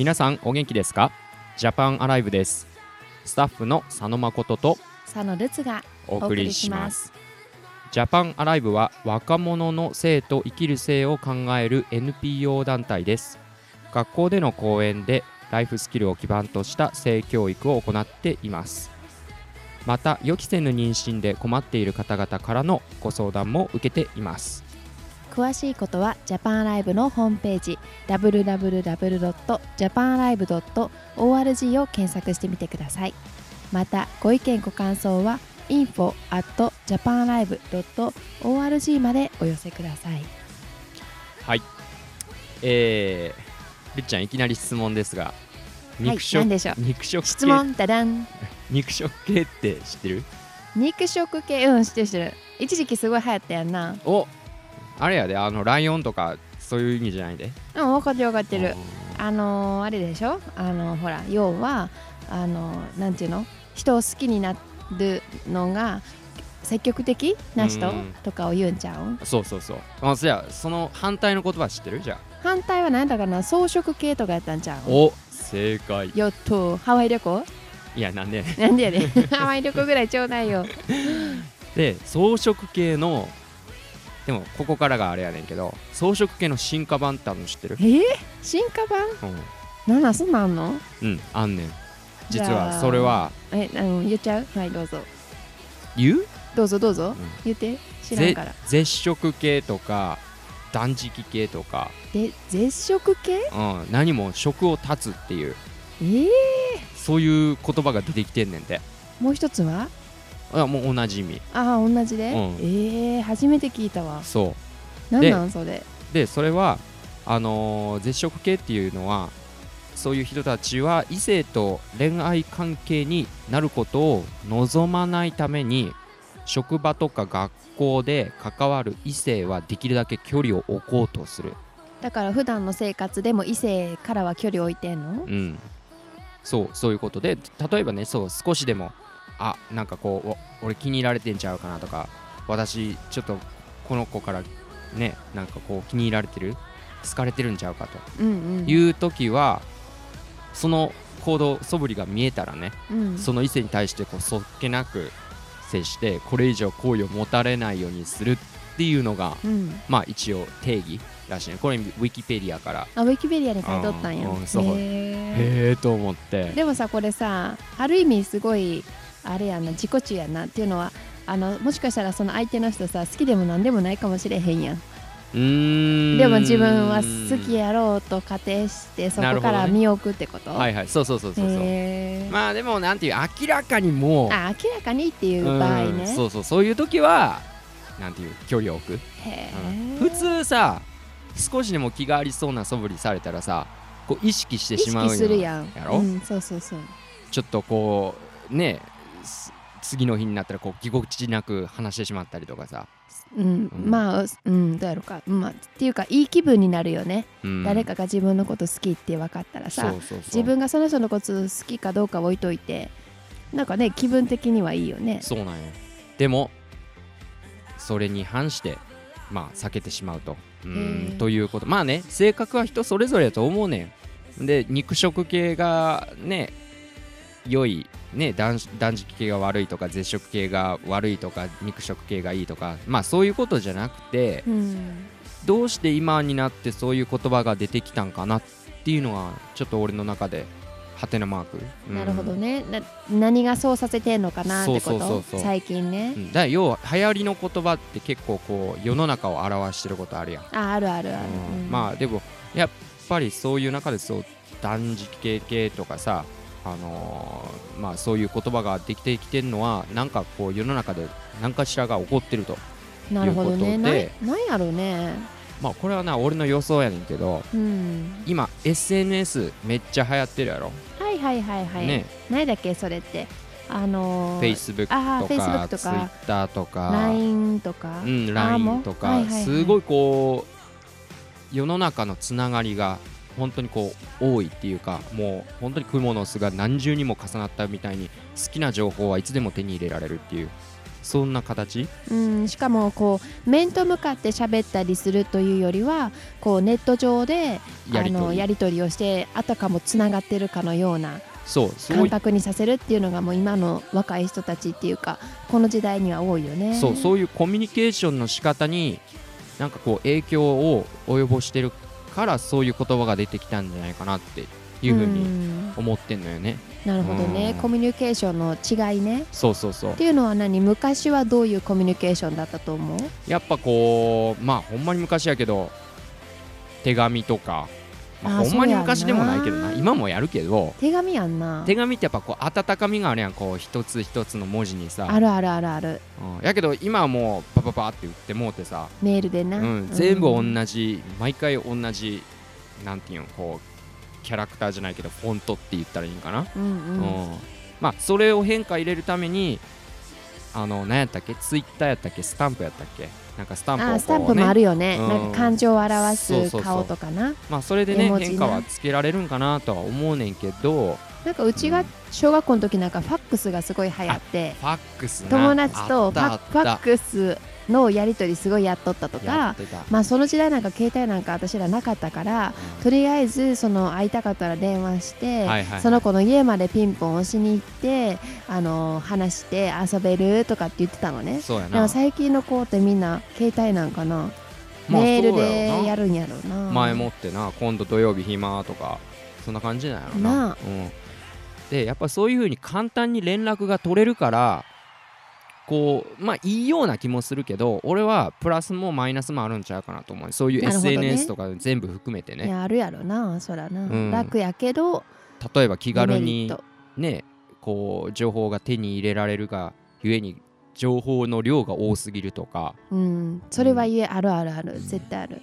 皆さんお元気ですか？ジャパンアライブです。スタッフの佐野誠と佐野ルツがお送りします。ジャパンアライブは若者の性と生きる性を考える NPO 団体です。学校での講演でライフスキルを基盤とした性教育を行っています。また予期せぬ妊娠で困っている方々からのご相談も受けています詳しいことはジャパンアライブのホームページ www.japanlive.org を検索してみてください。またご意見ご感想は info at japanlive.org までお寄せください。はい。えー、りっちゃんいきなり質問ですがはい肉食、何でしょう。肉食系質問ダダン。肉食系って知ってる？肉食系うん知ってる知ってる。一時期すごい流行ったやんな。おあれやであのライオンとかそういう意味じゃないで。うん分かってる分かってる。ああのーあれでしょ？あのほら要はあのなんていうの？人を好きになるのが積極的な人うん。とかを言うんちゃう？んーそうそうそう。あじゃあその反対の言葉知ってる？じゃ反対は何だかな？草食系とかやったんちゃう？あお正解。よっとハワイ旅行？いやなんでなんでやねん。ハワイ旅行ぐらいちょうだいよ。で草食系のでもここからがあれやねんけど草食系の進化版ってあるの知ってる？えー、進化版？うん、なんなんそんなんあんの？うん、あんねん。実はあそれはえあの言っちゃう？はいどうぞ。言う、どうぞどうぞ。うん。言って。知らんぜから。絶食系とか断食系とか、で絶食系？うん、何も食を断つっていう。えー、そういう言葉が出てきてんねんて。もう一つは？あもう同じ意味。ああ同じで、うん。えー、初めて聞いたわ。そう。なんなんそれ？でそれはあのー絶食系っていうのはそういう人たちは異性と恋愛関係になることを望まないために職場とか学校で関わる異性はできるだけ距離を置こうとする。だから普段の生活でも異性からは距離を置いてんの？うん。そうそういうことで例えばねそう少しでもあなんかこうお俺気に入られてんちゃうかなとか私ちょっとこの子からねなんかこう気に入られてる？好かれてるんちゃうかと。いう時はその行動素振りが見えたらね、うん。その異性に対してこうそっけなく接してこれ以上好意を持たれないようにするっていうのがうん。まあ一応定義らしいね。これウィキペディアから。あウィキペディアに書いとったんや。うんうんそう。へえと思って。でもさこれさある意味すごいあれやな自己中やなっていうのはあのもしかしたらその相手の人さ好きでも何でもないかもしれへんやん。ん。でも自分は好きやろうと仮定してそこから見送ってこと、はいはい。そうそうそうそうそう。へー。まあでもなんていう明らかにもうあ明らかにっていう場合うん。ねそうそう。そういう時はなんていう距離を置く？へうん。ー普通さ少しでも気がありそうな素振りされたらさこう意識して意しまうよ識するやん。やろうん、そうそうそう。ちょっとこうねす次の日になったらこうぎこちなく話してしまったりとかさ、うん、うん。まあうんどうやろうか、まあ、っていうかいい気分になるよね、うん。誰かが自分のこと好きって分かったらさ自分がその人のこと好きかどうか置いといてなんかね気分的にはいいよね。そうなんよ。でもそれに反してまあ避けてしまうと。うへんー。ということ。まあね性格は人それぞれだと思うねん。で肉食系がね良いね断断食系が悪いとか絶食系が悪いとか肉食系がいいとかまあそういうことじゃなくてうん。どうして今になってそういう言葉が出てきたんかなっていうのがちょっと俺の中でハテナマーク、うん。なるほどね。な何がそうさせてんのかなってこと？最近ね。うん。だ要は流行りの言葉って結構こう世の中を表してることあるやん、ああるあるある、うん。まあでもやっぱりそういう中でそう断食系系とかさあのーまあそういう言葉ができてきてるのはなんかこう世の中で何かしらが起こってるとなるほどね。ななんやろうね。まあこれはな俺の予想やねんけどうん。今 SNS めっちゃ流行ってるやろ、はいはいはいはい、ね。何だっけそれって。あのー、Facebook と Facebook かとか。Twitter とか。LINE とか、うん、LINE とか、はいはいはい。すごいこう世の中のつながりが本当にこう多いっていうかもう本当に蜘蛛の巣が何重にも重なったみたいに好きな情報はいつでも手に入れられるっていうそんな形？うん、しかもこう面と向かって喋ったりするというよりはこうネット上でやりのやり取りをしてあたかもつながってるかのようなそう感覚にさせるっていうのがもう今の若い人たちっていうかこの時代には多いよね。そうそういうコミュニケーションの仕方になんかこう影響を及ぼしてるからそういう言葉が出てきたんじゃないかなっていうふうにん。思ってんのよね。なるほどね。うん。コミュニケーションの違いね。そうそうそう。っていうのは何？昔はどういうコミュニケーションだったと思う？やっぱこうまあほんまに昔やけど手紙とか、まあ、ほんまに昔でもないけどな。今もやるけど。手紙やんな。手紙ってやっぱこう温かみがあるやんこう一つ一つの文字にさ。あるあるあるある。うん。やけど今はもうパパパって打ってもうてさ、メールでな、うん、全部同じ、毎回同じなんていうのこうキャラクターじゃないけどフォントって言ったらいいんかな、うんうん。うん。まあそれを変化入れるためにあの何やったっけ？ツイッターやったっけ？スタンプやったっけ？なんかスタンプね、あスタンプもあるよね、うん。なんか感情を表す顔とかな。まあそれでね変化はつけられるんかなとは思うねんけど。なんかうちが小学校の時なんかファックスがすごい流行って。ファックスな。友達とファックスのやり取りすごいやっとったとやかまあその時代なんか携帯なんか私らなかったからうん。とりあえずその会いたかったら電話して、はいはいその子の家までピンポン押しに行ってあの話して遊べるとかって言ってたのね。でも最近の子ってみんな携帯なんかな、まあメールでやるんやろうな。前もってな今度土曜日暇とかそんな感じなんやろな。なあ。うん、でやっぱそういう風に簡単に連絡が取れるからこうまあいいような気もするけど俺はプラスもマイナスもあるんちゃうかなと思う。そういう SNS とか全部含めていねやあるやろなそらな、うん。楽やけど例えば気軽にねこう情報が手に入れられるがゆえに情報の量が多すぎるとか。うんそれは言えあるあるある。絶対ある。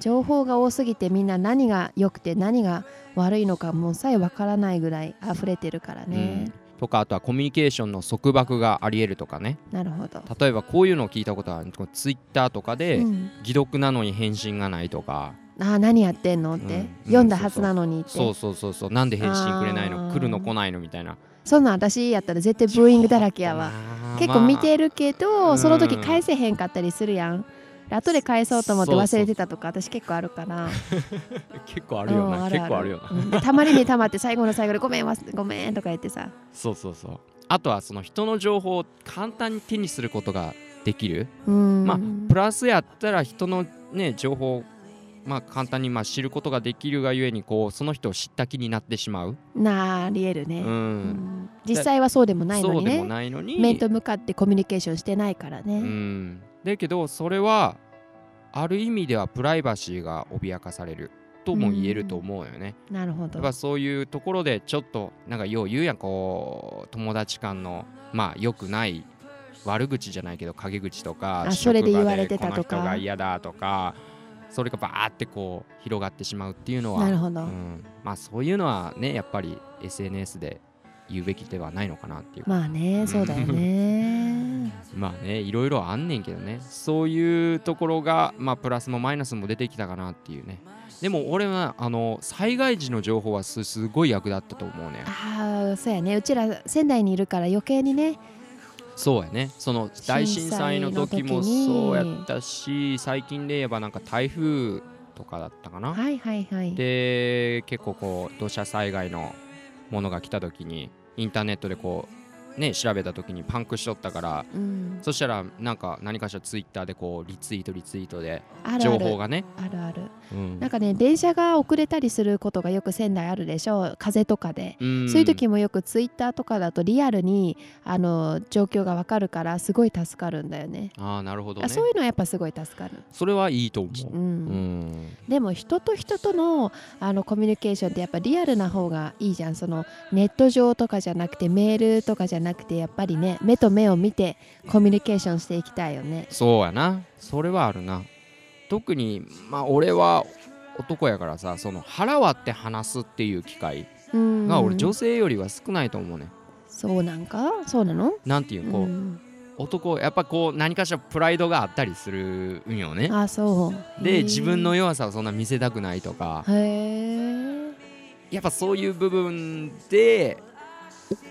情報が多すぎてみんな何が良くて何が悪いのかもうさえわからないぐらい溢れてるからね、とかあとはコミュニケーションの束縛がありえるとかね。なるほど、例えばこういうのを聞いたことがある。ツイッターとかで、うん。既読なのに返信がないとか。あー何やってんの？って、うん。読んだはずなのにって。そうそうそう。そうなんで返信くれないの？来るの来ないの？みたいな。そんなん私やったら絶対ブーイングだらけやわ。結構見てるるけど、うん。その時返せへんかったりするやん。で後で返そうと思って忘れてたとか私結構あるから 結構あるよな。うん結構あるよな。たまりにたまって最後の最後でごめんごめんとか言ってさ。そうそうそう。あとはその人の情報を簡単に手にすることができる。うん。まあプラスやったら人のね情報をまあ簡単にまあ知ることができるがゆえにこうその人を知った気になってしまう、なありえるね、ううん。ん実際はそうでもないのにそうでもねないのに。面と向かってコミュニケーションしてないからね、うん、だけどそれはある意味ではプライバシーが脅かされるとも言えると思うよね。なるほど。やっぱそういうところでちょっとなんかよう言うやんこう友達間のまあ良くない悪口じゃないけど陰口とかあそれで言われてたとか。が嫌だとかそれがバーってこう広がってしまうっていうのはなるほど、うん、まあそういうのはねやっぱり SNS で言うべきではないのかなっていう。まあねそうだよねまあねいろいろあんねんけどね。そういうところがまあプラスもマイナスも出てきたかなっていうね。でも俺はあの災害時の情報はすすごい役立ったと思うね。ああそうやね。うちら仙台にいるから余計にね。そうやね。その大震災の時もそうやったし最近で言えばなんか台風とかだったかな、はいはいはい。で結構こう土砂災害のものが来た時にインターネットでこうね調べた時にパンクしとったからうん、そしたらなんか何かしらツイッターでこうリツイートリツイートで情報がね。あるある。うん。なんかね電車が遅れたりすることがよく仙台あるでしょ風とかで、うん。そういう時もよくツイッターとかだとリアルにあの状況がわかるからすごい助かるんだよね。ああなるほどね。あそういうのはやっぱすごい助かる、それはいいと思う。うん。うん。でも人と人とのあのコミュニケーションってやっぱリアルな方がいいじゃん。そのネット上とかじゃなくてメールとかじゃなくてやっぱりね目と目を見てコミュニケーションしていきたいよね。そうやな。それはあるな。特にまあ俺は男やからさその腹割って話すっていう機会うん。が俺女性よりは少ないと思うね。そうなんか？そうなの？なんていうこう、うん。男やっぱこう何かしらプライドがあったりするんよね。あそう。で自分の弱さをそんな見せたくないとか。へえ。やっぱそういう部分で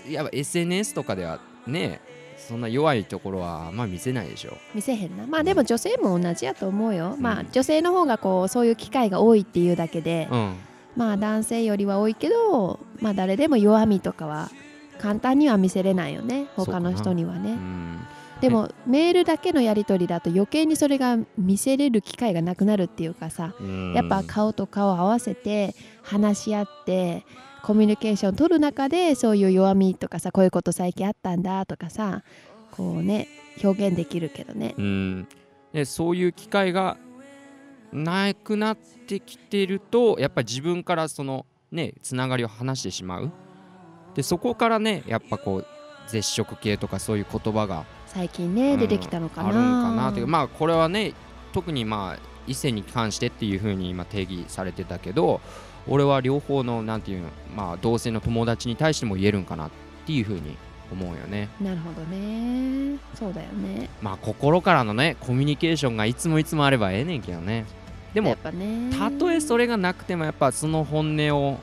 やっぱ SNS とかではねそんな弱いところはあんま見せないでしょ。見せへんな。まあでも女性も同じやと思うよ、うん。まあ女性の方がこうそういう機会が多いっていうだけで、うん。まあ男性よりは多いけどまあ誰でも弱みとかは簡単には見せれないよね。他の人にはうねんでもメールだけのやり取りだと余計にそれが見せれる機会がなくなるっていうかさうん。やっぱ顔と顔を合わせて話し合ってコミュニケーション取る中でそういう弱みとかさこういうこと最近あったんだとかさこうね表現できるけどね。うん。でそういう機会がなくなってきてるとやっぱり自分からそのねつながりを話してしまう。でそこからねやっぱこう絶食系とかそういう言葉が最近ね、うん。出てきたのかな。あるんかなっていうまあこれはね特にまあ異性に関してっていう風に今定義されてたけど俺は両方のなんていうのまあ同性の友達に対しても言えるんかなっていう風に思うよね。なるほどね。そうだよね。まあ心からのねコミュニケーションがいつもいつもあればええねんけどね。でもたとえそれがなくてもやっぱその本音を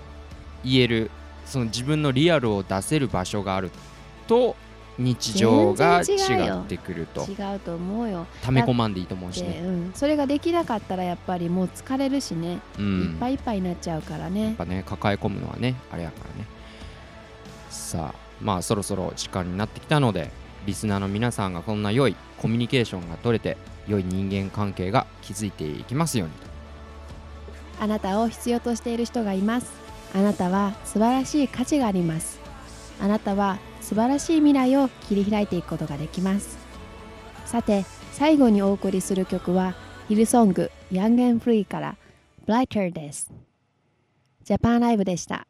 言えるその自分のリアルを出せる場所があると日常が違ってくると。違うと思うよ。溜め込まんでいいと思うしで、ね、うん、それができなかったらやっぱりもう疲れるしね、うん、いっぱいいっぱいになっちゃうからやっねぱね抱え込むのはねあれやからね。さあまあそろそろ時間になってきたのでリスナーの皆さんがこんな良いコミュニケーションが取れて良い人間関係が築いていきますようにと。あなたを必要としている人がいます。あなたは素晴らしい価値があります。あなたは素晴らしい未来を切り開いていくことができます。さて最後にお送りする曲はヒルソング Young and Free から Blighter です。ジャパンライブでした。